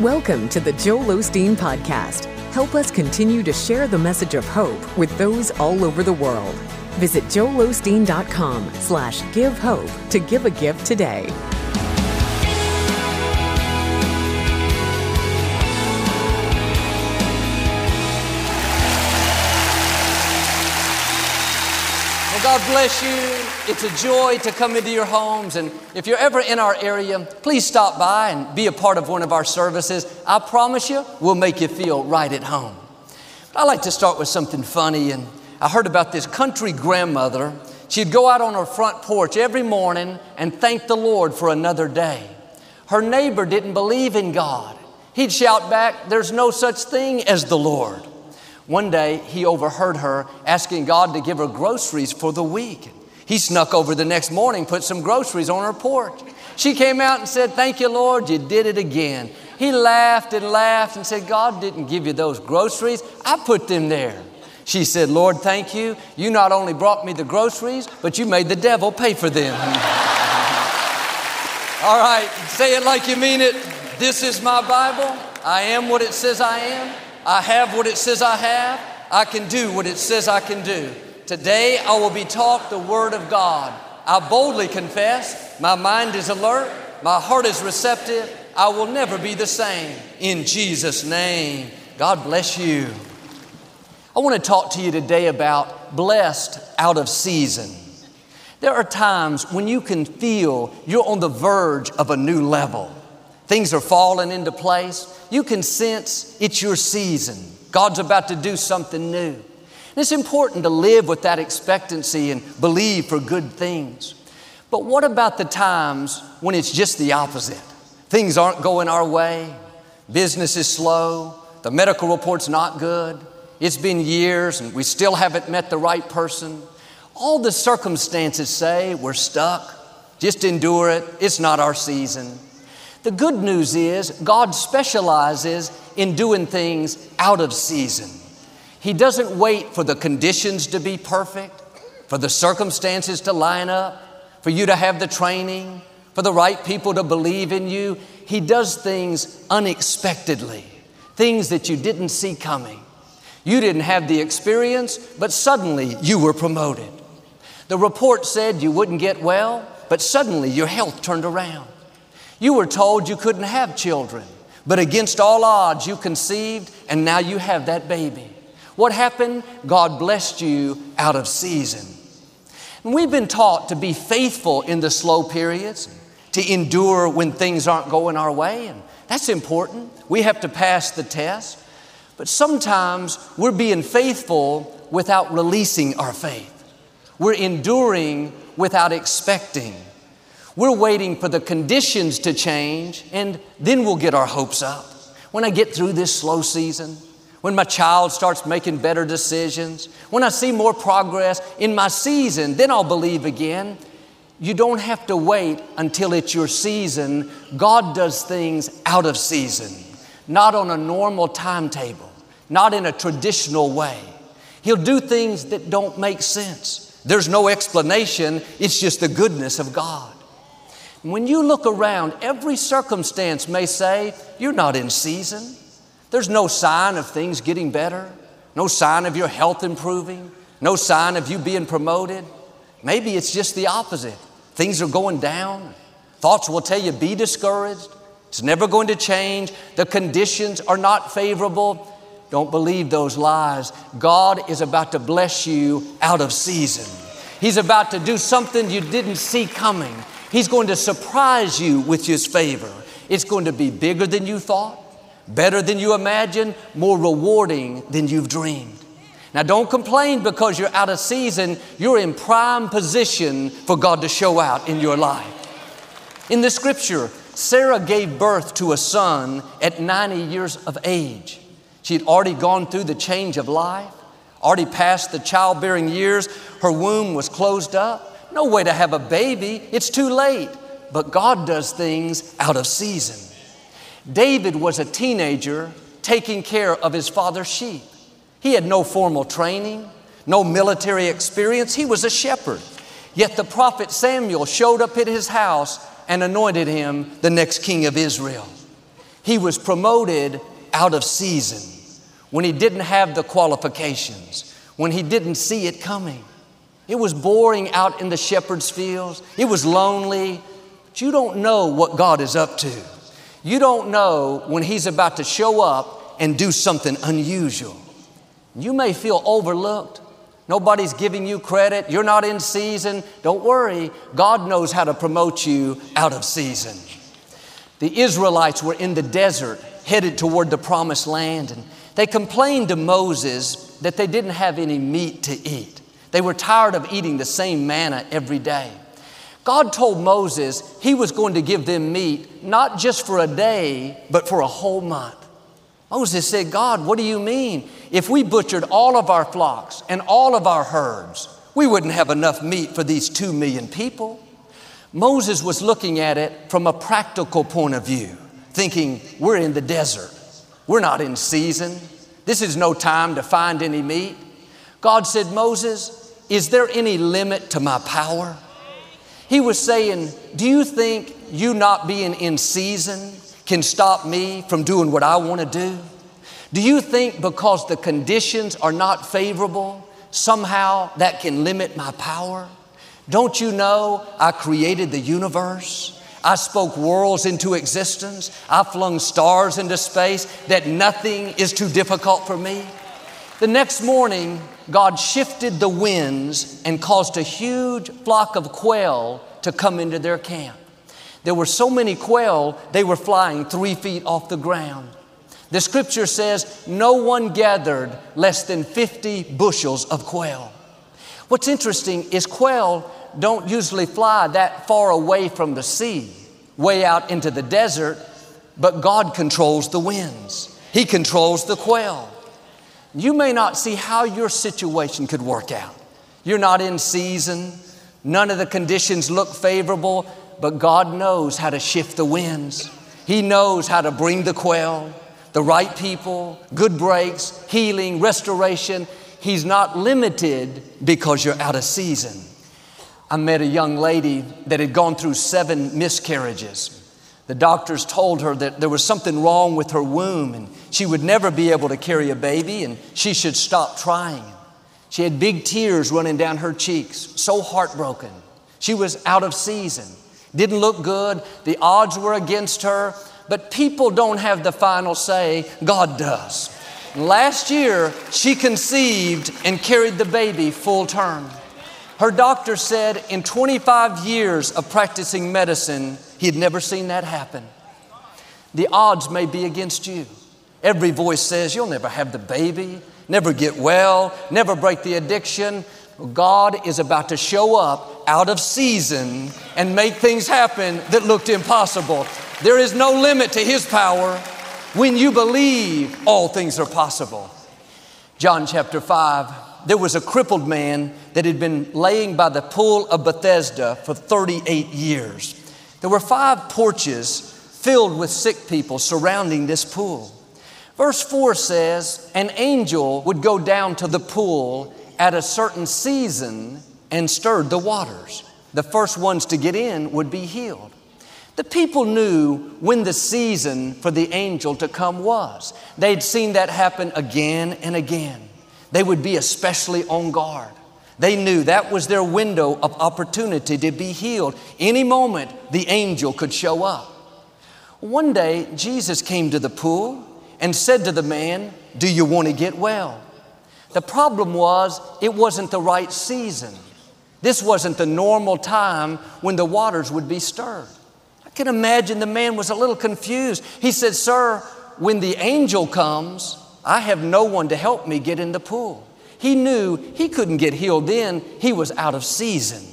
Welcome to the Joel Osteen Podcast. Help us continue to share the message of hope with those all over the world. Visit joelosteen.com slash give hope to give a gift today. Well, God bless you. It's a joy to come into your homes. And if you're ever in our area, please stop by and be a part of one of our services. I promise you, we'll make you feel right at home. But I like to start with something funny. And I heard about this country grandmother. She'd go out on her front porch every morning and thank the Lord for another day. Her neighbor didn't believe in God. He'd shout back, There's no such thing as the Lord. One day, he overheard her asking God to give her groceries for the week. He snuck over the next morning, put some groceries on her porch. She came out and said, Thank you, Lord, you did it again. He laughed and laughed and said, God didn't give you those groceries, I put them there. She said, Lord, thank you. You not only brought me the groceries, but you made the devil pay for them. All right, say it like you mean it. This is my Bible. I am what it says I am. I have what it says I have. I can do what it says I can do. Today I will be taught the Word of God. I boldly confess, my mind is alert, my heart is receptive. I will never be the same. In Jesus' name, God bless you. I want to talk to you today about blessed out of season. There are times when you can feel you're on the verge of a new level. Things are falling into place. You can sense it's your season. God's about to do something new. It's important to live with that expectancy and believe for good things. But what about the times when it's just the opposite? Things aren't going our way, business is slow, the medical report's not good, it's been years and we still haven't met the right person. All the circumstances say we're stuck, just endure it, it's not our season. The good news is God specializes in doing things out of season. He doesn't wait for the conditions to be perfect, for the circumstances to line up, for you to have the training, for the right people to believe in you. He does things unexpectedly, things that you didn't see coming. You didn't have the experience, but suddenly you were promoted. The report said you wouldn't get well, but suddenly your health turned around. You were told you couldn't have children, but against all odds, you conceived and now you have that baby. What happened? God blessed you out of season. And we've been taught to be faithful in the slow periods, to endure when things aren't going our way, and that's important. We have to pass the test. But sometimes we're being faithful without releasing our faith. We're enduring without expecting. We're waiting for the conditions to change and then we'll get our hopes up. When I get through this slow season, when my child starts making better decisions, when I see more progress in my season, then I'll believe again. You don't have to wait until it's your season. God does things out of season, not on a normal timetable, not in a traditional way. He'll do things that don't make sense. There's no explanation, it's just the goodness of God. When you look around, every circumstance may say, You're not in season. There's no sign of things getting better, no sign of your health improving, no sign of you being promoted. Maybe it's just the opposite. Things are going down. Thoughts will tell you, Be discouraged. It's never going to change. The conditions are not favorable. Don't believe those lies. God is about to bless you out of season. He's about to do something you didn't see coming. He's going to surprise you with His favor. It's going to be bigger than you thought, better than you imagine, more rewarding than you've dreamed. Now, don't complain because you're out of season. You're in prime position for God to show out in your life. In the scripture, Sarah gave birth to a son at 90 years of age. She had already gone through the change of life, already passed the childbearing years. Her womb was closed up. No way to have a baby. It's too late. But God does things out of season. David was a teenager taking care of his father's sheep. He had no formal training, no military experience. He was a shepherd. Yet the prophet Samuel showed up at his house and anointed him the next king of Israel. he was promoted out of season, when he didn't have the qualifications, when he didn't see it coming. It was boring out in the shepherd's fields. It was lonely. But you don't know what God is up to. You don't know when He's about to show up and do something unusual. You may feel overlooked. Nobody's giving you credit. You're not in season. Don't worry. God knows how to promote you out of season. The Israelites were in the desert headed toward the promised land and they complained to Moses that they didn't have any meat to eat. They were tired of eating the same manna every day. God told Moses he was going to give them meat not just for a day, but for a whole month. Moses said, God, what do you mean? If we butchered all of our flocks and all of our herds, we wouldn't have enough meat for these two million people. Moses was looking at it from a practical point of view, thinking, we're in the desert. We're not in season. This is no time to find any meat. God said, Moses, is there any limit to my power? He was saying, Do you think you not being in season can stop me from doing what I want to do? Do you think because the conditions are not favorable, somehow that can limit my power? Don't you know I created the universe? I spoke worlds into existence. I flung stars into space, that nothing is too difficult for me. The next morning, God shifted the winds and caused a huge flock of quail to come into their camp. There were so many quail, they were flying three feet off the ground. The scripture says no one gathered less than 50 bushels of quail. What's interesting is quail don't usually fly that far away from the sea, way out into the desert, but God controls the winds. He controls the quail. You may not see how your situation could work out. You're not in season, none of the conditions look favorable, but God knows how to shift the winds. He knows how to bring the quail, the right people, good breaks, healing, restoration. He's not limited because you're out of season. I met a young lady that had gone through seven miscarriages. The doctors told her that there was something wrong with her womb and she would never be able to carry a baby and she should stop trying. She had big tears running down her cheeks, so heartbroken. She was out of season, didn't look good, the odds were against her, but people don't have the final say, God does. Last year, she conceived and carried the baby full term. Her doctor said in 25 years of practicing medicine, he had never seen that happen. The odds may be against you. Every voice says you'll never have the baby, never get well, never break the addiction. God is about to show up out of season and make things happen that looked impossible. There is no limit to His power. When you believe, all things are possible. John chapter 5, there was a crippled man that had been laying by the pool of Bethesda for 38 years. There were five porches filled with sick people surrounding this pool. Verse 4 says, An angel would go down to the pool at a certain season and stirred the waters. The first ones to get in would be healed. The people knew when the season for the angel to come was. They'd seen that happen again and again. They would be especially on guard. They knew that was their window of opportunity to be healed. Any moment, the angel could show up. One day, Jesus came to the pool and said to the man, Do you want to get well? The problem was, it wasn't the right season. This wasn't the normal time when the waters would be stirred. I can imagine the man was a little confused. He said, Sir, when the angel comes, I have no one to help me get in the pool. He knew he couldn't get healed then, he was out of season.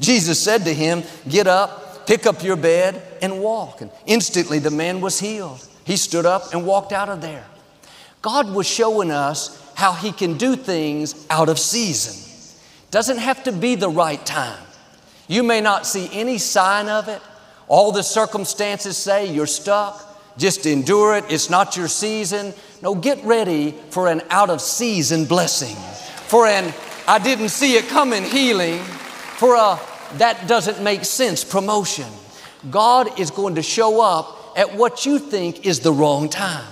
Jesus said to him, Get up, pick up your bed, and walk. And instantly the man was healed. He stood up and walked out of there. God was showing us how He can do things out of season. Doesn't have to be the right time. You may not see any sign of it. All the circumstances say you're stuck. Just endure it. It's not your season. No, get ready for an out of season blessing, for an I didn't see it coming healing, for a that doesn't make sense promotion. God is going to show up at what you think is the wrong time.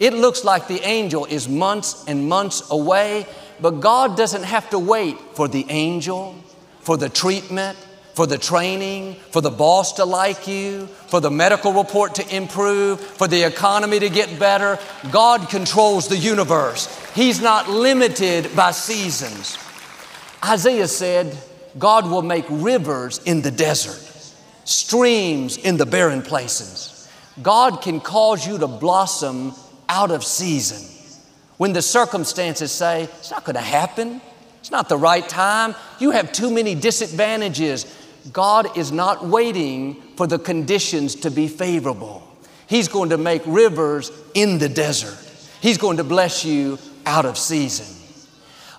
It looks like the angel is months and months away, but God doesn't have to wait for the angel, for the treatment, for the training, for the boss to like you, for the medical report to improve, for the economy to get better. God controls the universe. He's not limited by seasons. Isaiah said, God will make rivers in the desert, streams in the barren places. God can cause you to blossom out of season. When the circumstances say, it's not to happen, it's not the right time, you have too many disadvantages. God is not waiting for the conditions to be favorable. He's going to make rivers in the desert. He's going to bless you out of season.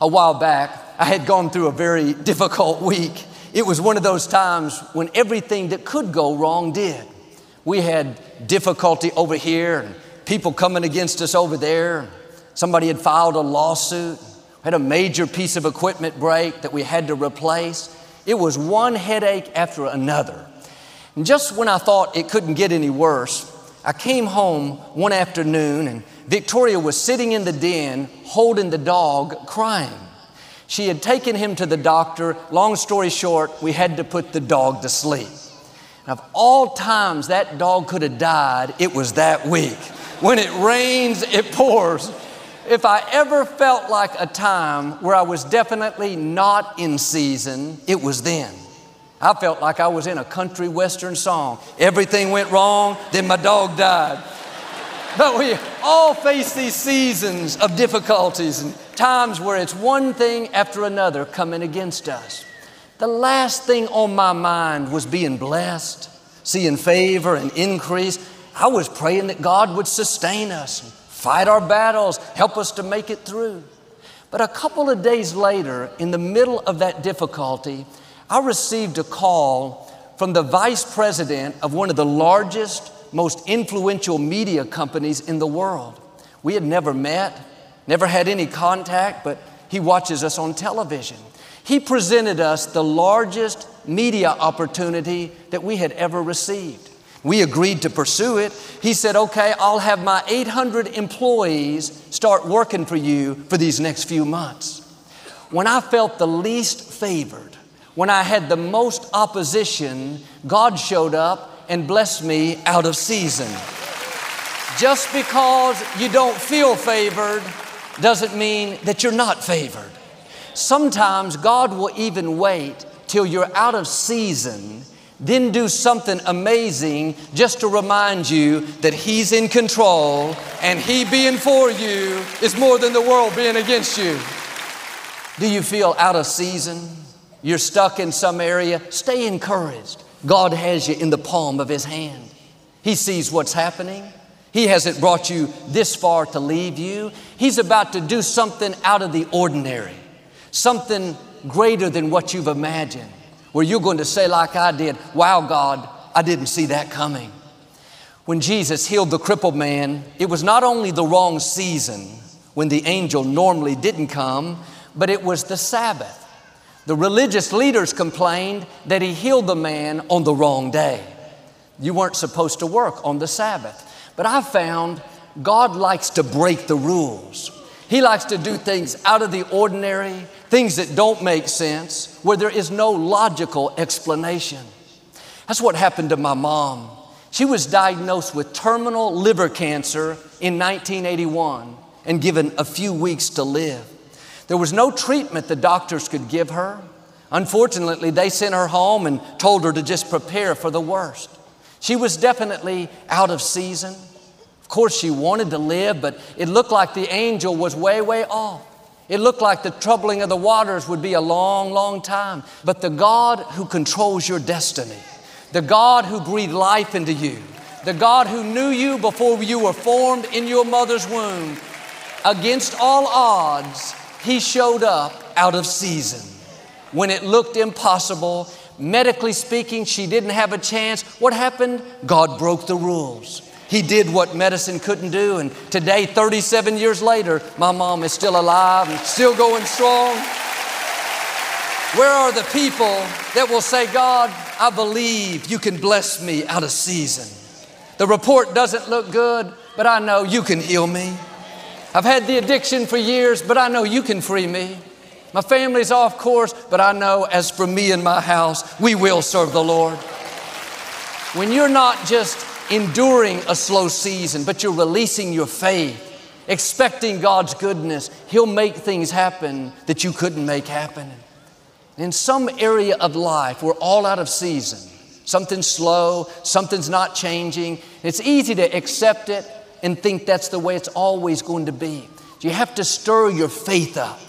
A while back, I had gone through a very difficult week. It was one of those times when everything that could go wrong did. We had difficulty over here and people coming against us over there. Somebody had filed a lawsuit, had a major piece of equipment break that we had to replace. It was one headache after another. And just when I thought it couldn't get any worse, I came home one afternoon and Victoria was sitting in the den holding the dog, crying. She had taken him to the doctor. Long story short, we had to put the dog to sleep. And of all times that dog could have died, it was that week. When it rains, it pours. If I ever felt like a time where I was definitely not in season, it was then. I felt like I was in a country western song. Everything went wrong, then my dog died. But we all face these seasons of difficulties and times where it's one thing after another coming against us. The last thing on my mind was being blessed, seeing favor and increase. I was praying that God would sustain us, fight our battles, help us to make it through. But a couple of days later, in the middle of that difficulty, I received a call from the vice president of one of the largest most influential media companies in the world. We had never met, never had any contact, but he watches us on television. He presented us the largest media opportunity that we had ever received. We agreed to pursue it. He said, Okay, I'll have my 800 employees start working for you for these next few months. When I felt the least favored, when I had the most opposition, God showed up and blessed me out of season. Just because you don't feel favored doesn't mean that you're not favored. Sometimes God will even wait till you're out of season, then do something amazing just to remind you that He's in control and He being for you is more than the world being against you. Do you feel out of season? You're stuck in some area? Stay encouraged. God has you in the palm of His hand. He sees what's happening. He hasn't brought you this far to leave you. He's about to do something out of the ordinary, something greater than what you've imagined, where you're going to say, like I did, Wow, God, I didn't see that coming. When Jesus healed the crippled man, it was not only the wrong season when the angel normally didn't come, but it was the Sabbath. The religious leaders complained that he healed the man on the wrong day. You weren't supposed to work on the Sabbath. But I found God likes to break the rules. He likes to do things out of the ordinary, things that don't make sense, where there is no logical explanation. That's what happened to my mom. She was diagnosed with terminal liver cancer in 1981 and given a few weeks to live. There was no treatment the doctors could give her. Unfortunately, they sent her home and told her to just prepare for the worst. She was definitely out of season. Of course, she wanted to live, but it looked like the angel was way, way off. It looked like the troubling of the waters would be a long, long time. But the God who controls your destiny, the God who breathed life into you, the God who knew you before you were formed in your mother's womb, against all odds, he showed up out of season. When it looked impossible, medically speaking, she didn't have a chance. What happened? God broke the rules. He did what medicine couldn't do, and today, 37 years later, my mom is still alive and still going strong. Where are the people that will say, God, I believe you can bless me out of season? The report doesn't look good, but I know you can heal me. I've had the addiction for years, but I know you can free me. My family's off course, but I know as for me and my house, we will serve the Lord. When you're not just enduring a slow season, but you're releasing your faith, expecting God's goodness, He'll make things happen that you couldn't make happen. In some area of life, we're all out of season. Something's slow, something's not changing. It's easy to accept it and think that's the way it's always going to be. You have to stir your faith up.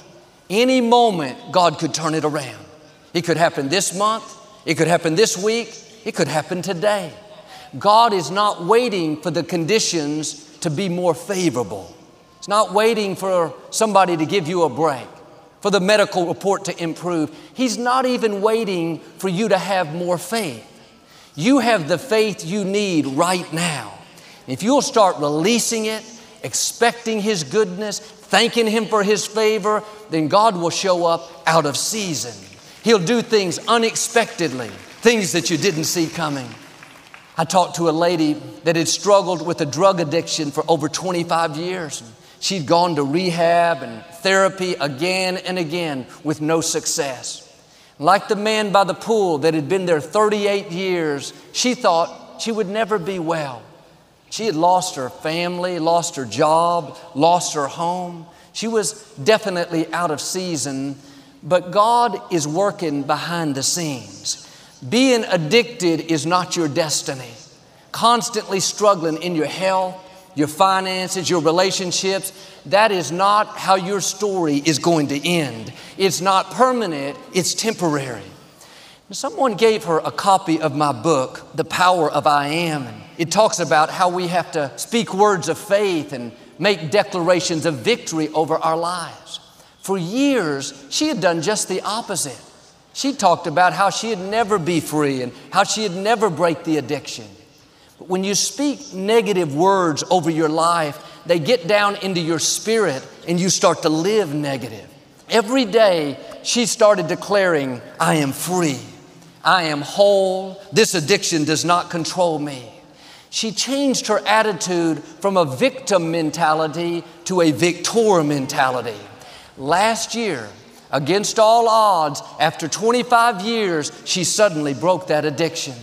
Any moment, God could turn it around. It could happen this month, it could happen this week, it could happen today. God is not waiting for the conditions to be more favorable. It's not waiting for somebody to give you a break, for the medical report to improve. He's not even waiting for you to have more faith. You have the faith you need right now. If you'll start releasing it, expecting His goodness, thanking Him for His favor, then God will show up out of season. He'll do things unexpectedly, things that you didn't see coming. I talked to a lady that had struggled with a drug addiction for over 25 years. She'd gone to rehab and therapy again and again with no success. Like the man by the pool that had been there 38 years, she thought she would never be well. She had lost her family, lost her job, lost her home. She was definitely out of season, but God is working behind the scenes. Being addicted is not your destiny. Constantly struggling in your health, your finances, your relationships, that is not how your story is going to end. It's not permanent, it's temporary. Someone gave her a copy of my book, The Power of I Am. And it talks about how we have to speak words of faith and make declarations of victory over our lives. For years, she had done just the opposite. She talked about how she'd never be free and how she'd never break the addiction. But when you speak negative words over your life, they get down into your spirit and you start to live negative. Every day, she started declaring, I am free. I am whole. This addiction does not control me. She changed her attitude from a victim mentality to a victor mentality. Last year, against all odds, after 25 years, she suddenly broke that addiction.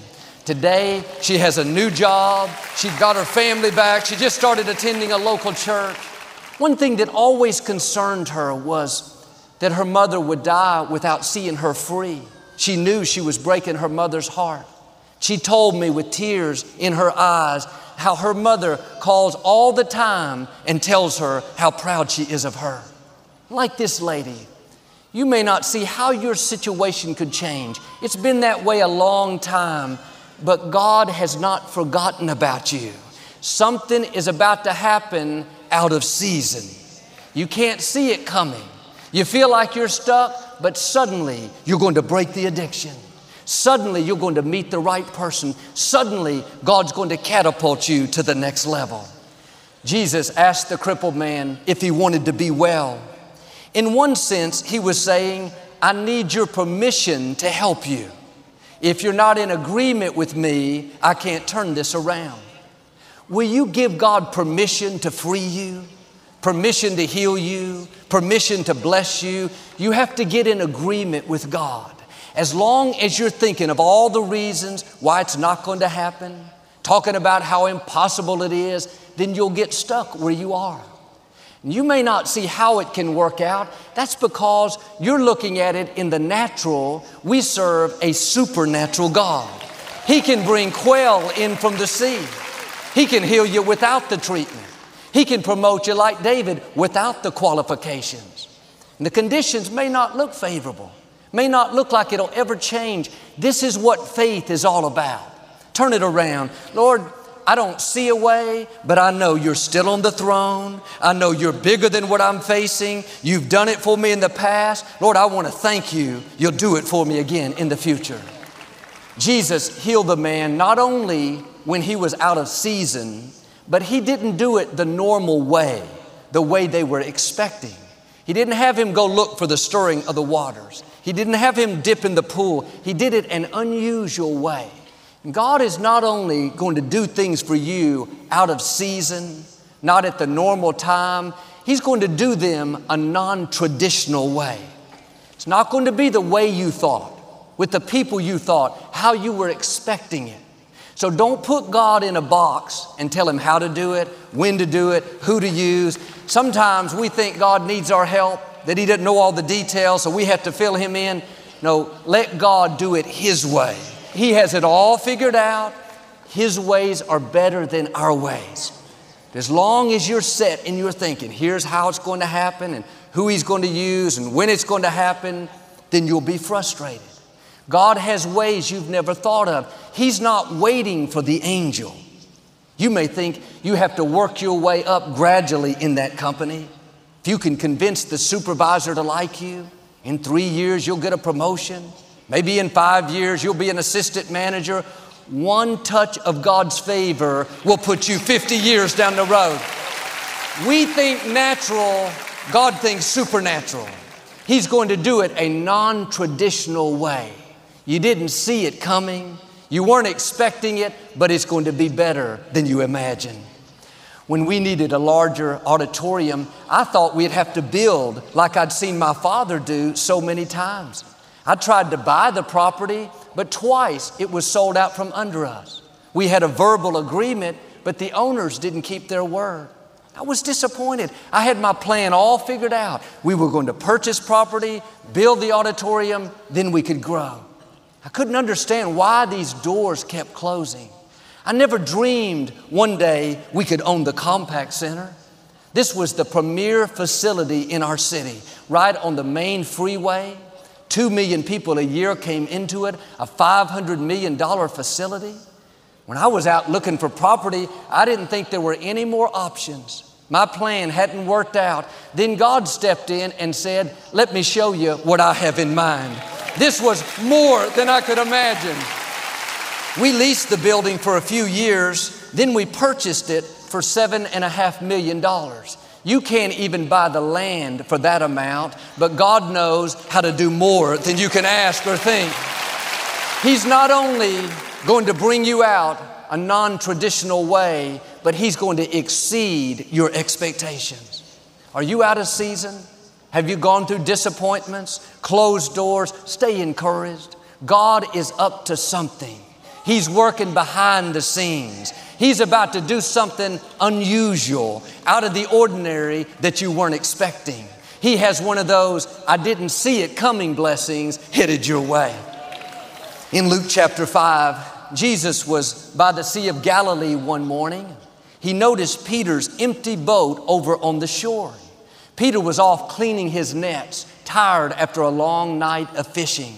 Today, she has a new job. She got her family back. She just started attending a local church. One thing that always concerned her was that her mother would die without seeing her free. She knew she was breaking her mother's heart. She told me with tears in her eyes how her mother calls all the time and tells her how proud she is of her. Like this lady, you may not see how your situation could change. It's been that way a long time, but God has not forgotten about you. Something is about to happen out of season. You can't see it coming. You feel like you're stuck, but suddenly you're going to break the addiction. Suddenly you're going to meet the right person. Suddenly God's going to catapult you to the next level. Jesus asked the crippled man if he wanted to be well. In one sense, he was saying, I need your permission to help you. If you're not in agreement with me, I can't turn this around. Will you give God permission to free you? Permission to heal you? Permission to bless you? You have to get in agreement with God. As long as you're thinking of all the reasons why it's not going to happen, talking about how impossible it is, then you'll get stuck where you are. You may not see how it can work out. That's because you're looking at it in the natural. We serve a supernatural God. He can bring quail in from the sea. He can heal you without the treatment. He can promote you like David without the qualifications. And the conditions may not look favorable, may not look like it'll ever change. This is what faith is all about. Turn it around. Lord, I don't see a way, but I know you're still on the throne. I know you're bigger than what I'm facing. You've done it for me in the past. Lord, I want to thank you. You'll do it for me again in the future. Jesus healed the man not only when he was out of season, but he didn't do it the normal way, the way they were expecting. He didn't have him go look for the stirring of the waters. He didn't have him dip in the pool. He did it an unusual way. God is not only going to do things for you out of season, not at the normal time, He's going to do them a non traditional way. It's not going to be the way you thought, with the people you thought, how you were expecting it. So don't put God in a box and tell Him how to do it, when to do it, who to use. Sometimes we think God needs our help, that He doesn't know all the details, so we have to fill Him in. No, let God do it His way. He has it all figured out. His ways are better than our ways. As long as you're set in your thinking, here's how it's going to happen and who He's going to use and when it's going to happen, then you'll be frustrated. God has ways you've never thought of. He's not waiting for the angel. You may think you have to work your way up gradually in that company. If you can convince the supervisor to like you, in three years you'll get a promotion. Maybe in five years you'll be an assistant manager. One touch of God's favor will put you 50 years down the road. We think natural, God thinks supernatural. He's going to do it a non traditional way. You didn't see it coming, you weren't expecting it, but it's going to be better than you imagine. When we needed a larger auditorium, I thought we'd have to build like I'd seen my father do so many times. I tried to buy the property, but twice it was sold out from under us. We had a verbal agreement, but the owners didn't keep their word. I was disappointed. I had my plan all figured out. We were going to purchase property, build the auditorium, then we could grow. I couldn't understand why these doors kept closing. I never dreamed one day we could own the Compaq Center. This was the premier facility in our city, right on the main freeway. Two million people a year came into it, a $500 million facility. When I was out looking for property, I didn't think there were any more options. My plan hadn't worked out. Then God stepped in and said, Let me show you what I have in mind. This was more than I could imagine. We leased the building for a few years, then we purchased it for seven and a half million dollars. You can't even buy the land for that amount, but God knows how to do more than you can ask or think. He's not only going to bring you out a non traditional way, but He's going to exceed your expectations. Are you out of season? Have you gone through disappointments, closed doors? Stay encouraged. God is up to something. He's working behind the scenes. He's about to do something unusual, out of the ordinary that you weren't expecting. He has one of those, I didn't see it coming blessings headed your way. In Luke chapter 5, Jesus was by the Sea of Galilee one morning. He noticed Peter's empty boat over on the shore. Peter was off cleaning his nets, tired after a long night of fishing.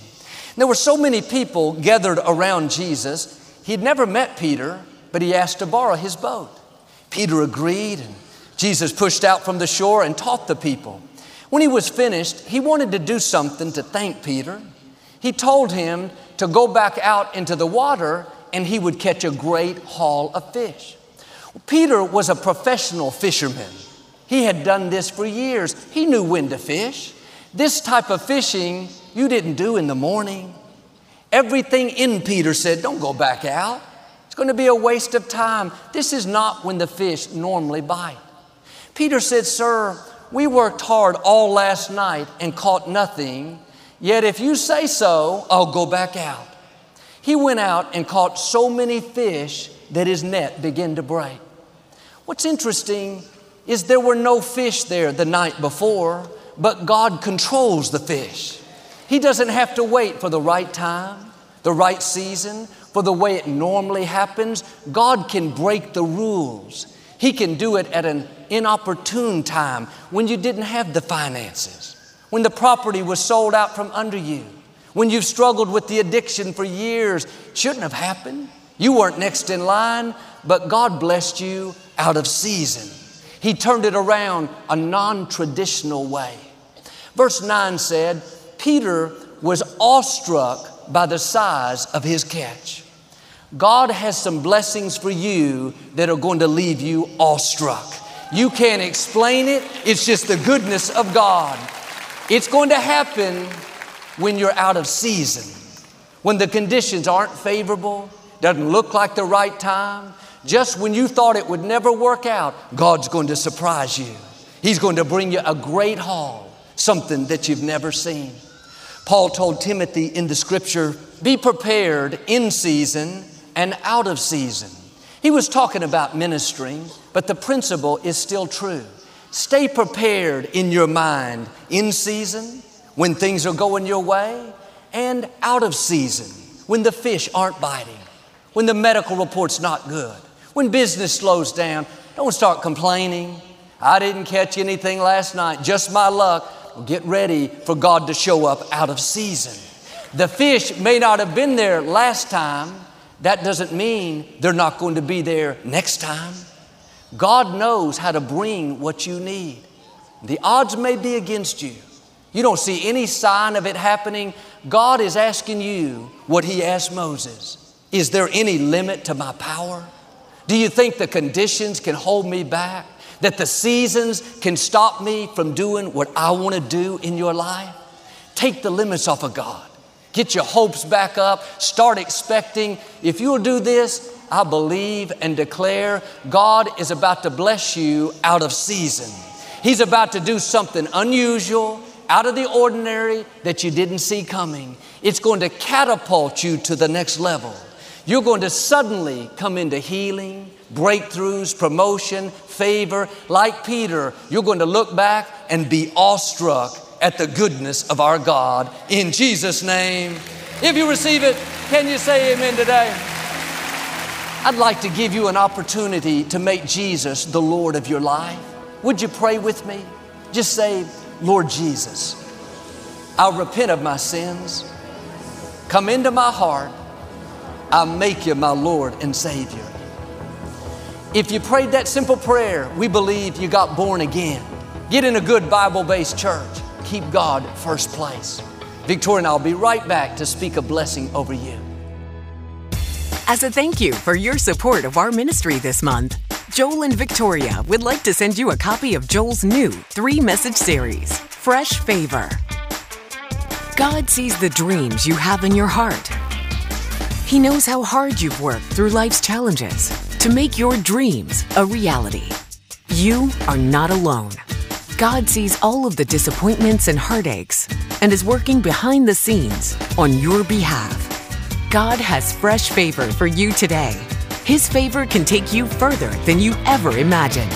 There were so many people gathered around Jesus. He'd never met Peter, but he asked to borrow his boat. Peter agreed, and Jesus pushed out from the shore and taught the people. When he was finished, he wanted to do something to thank Peter. He told him to go back out into the water and he would catch a great haul of fish. Peter was a professional fisherman. He had done this for years. He knew when to fish. This type of fishing you didn't do in the morning. Everything in Peter said, Don't go back out. It's going to be a waste of time. This is not when the fish normally bite. Peter said, Sir, we worked hard all last night and caught nothing. Yet if you say so, I'll go back out. He went out and caught so many fish that his net began to break. What's interesting is there were no fish there the night before, but God controls the fish. He doesn't have to wait for the right time, the right season, for the way it normally happens. God can break the rules. He can do it at an inopportune time when you didn't have the finances, when the property was sold out from under you, when you've struggled with the addiction for years. Shouldn't have happened. You weren't next in line, but God blessed you out of season. He turned it around a non traditional way. Verse 9 said, Peter was awestruck by the size of his catch. God has some blessings for you that are going to leave you awestruck. You can't explain it, it's just the goodness of God. It's going to happen when you're out of season, when the conditions aren't favorable, doesn't look like the right time, just when you thought it would never work out, God's going to surprise you. He's going to bring you a great haul, something that you've never seen. Paul told Timothy in the scripture, be prepared in season and out of season. He was talking about ministering, but the principle is still true. Stay prepared in your mind in season when things are going your way and out of season when the fish aren't biting, when the medical report's not good, when business slows down. Don't start complaining. I didn't catch anything last night, just my luck. Get ready for God to show up out of season. The fish may not have been there last time. That doesn't mean they're not going to be there next time. God knows how to bring what you need. The odds may be against you. You don't see any sign of it happening. God is asking you what He asked Moses Is there any limit to my power? Do you think the conditions can hold me back? That the seasons can stop me from doing what I want to do in your life? Take the limits off of God. Get your hopes back up. Start expecting. If you'll do this, I believe and declare God is about to bless you out of season. He's about to do something unusual, out of the ordinary that you didn't see coming. It's going to catapult you to the next level. You're going to suddenly come into healing, breakthroughs, promotion, favor. Like Peter, you're going to look back and be awestruck at the goodness of our God. In Jesus' name. If you receive it, can you say amen today? I'd like to give you an opportunity to make Jesus the Lord of your life. Would you pray with me? Just say, Lord Jesus, I'll repent of my sins. Come into my heart. I'll make you my Lord and Savior. If you prayed that simple prayer, we believe you got born again. Get in a good Bible based church. Keep God first place. Victoria and I'll be right back to speak a blessing over you. As a thank you for your support of our ministry this month, Joel and Victoria would like to send you a copy of Joel's new three message series, Fresh Favor. God sees the dreams you have in your heart. He knows how hard you've worked through life's challenges to make your dreams a reality. You are not alone. God sees all of the disappointments and heartaches and is working behind the scenes on your behalf. God has fresh favor for you today. His favor can take you further than you ever imagined.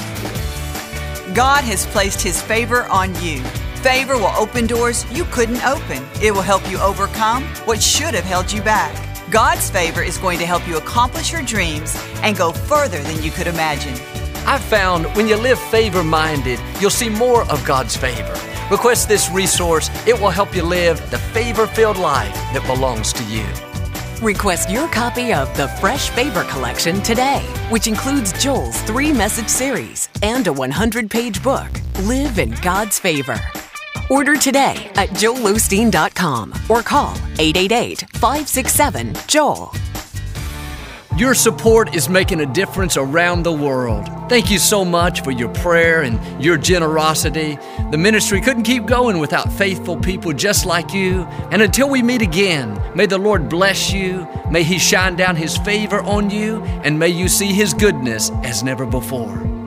God has placed His favor on you. Favor will open doors you couldn't open. It will help you overcome what should have held you back. God's favor is going to help you accomplish your dreams and go further than you could imagine. I've found when you live favor minded, you'll see more of God's favor. Request this resource, it will help you live the favor filled life that belongs to you. Request your copy of the Fresh Favor Collection today, which includes Joel's three message series and a 100 page book, Live in God's Favor. Order today at joelosteen.com or call 888 567 Joel. Your support is making a difference around the world. Thank you so much for your prayer and your generosity. The ministry couldn't keep going without faithful people just like you. And until we meet again, may the Lord bless you, may He shine down His favor on you, and may you see His goodness as never before.